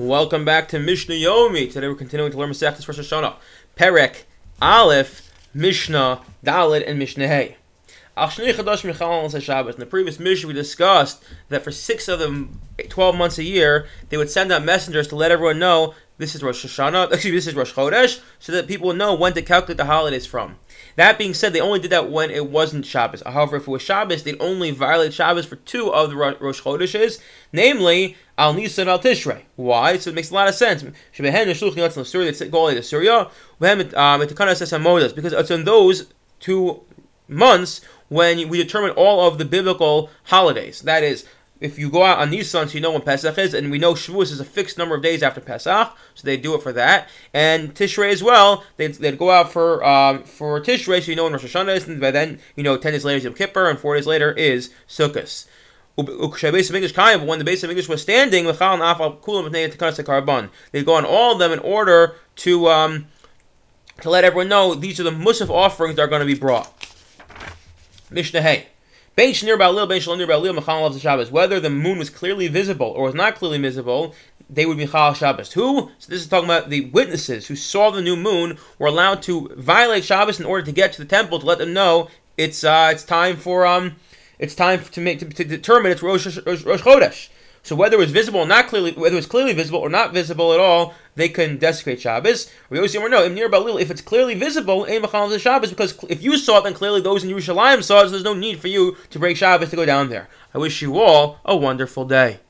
Welcome back to Mishnah Yomi. Today we're continuing to learn Masechtas Rosh Hashanah. Perek, Aleph, Mishnah, Dalet, and Mishnah Hey. In the previous Mishnah, we discussed that for six of the 12 months a year, they would send out messengers to let everyone know this is Rosh Hashanah, excuse me, this is Rosh Chodesh, so that people would know when to calculate the holidays from. That being said, they only did that when it wasn't Shabbos. However, if it was Shabbos, they'd only violate Shabbos for two of the Rosh Chodeshes, namely Al Nisan Al Tishrei. Why? So it makes a lot of sense. Syria, they go to Syria. Um, because it's in those two months when we determine all of the biblical holidays. That is, if you go out on Nisan, so you know when Pesach is, and we know Shavuos is a fixed number of days after Pesach, so they do it for that. And Tishrei as well, they'd, they'd go out for um, for Tishrei, so you know when Rosh Hashanah is, and by then, you know, 10 days later is Yom Kippur, and 4 days later is Sukkot. When the Beis HaMikdash was standing, they go on all of them in order to um, to let everyone know these are the Musaf offerings that are going to be brought. Mishnah Hey. Whether the moon was clearly visible or was not clearly visible, they would be Chal Shabbos. Who? So this is talking about the witnesses who saw the new moon were allowed to violate Shabbos in order to get to the temple to let them know it's uh, it's time for um it's time to make to, to determine it's Rosh, Rosh, Rosh Chodesh. So whether it was visible or not clearly, whether it was clearly visible or not visible at all, they can desecrate Shabbos. We always say, no, near Balil, if it's clearly visible, ain't the Shabbos, because if you saw it, then clearly those in Yerushalayim saw it, so there's no need for you to break Shabbos to go down there. I wish you all a wonderful day.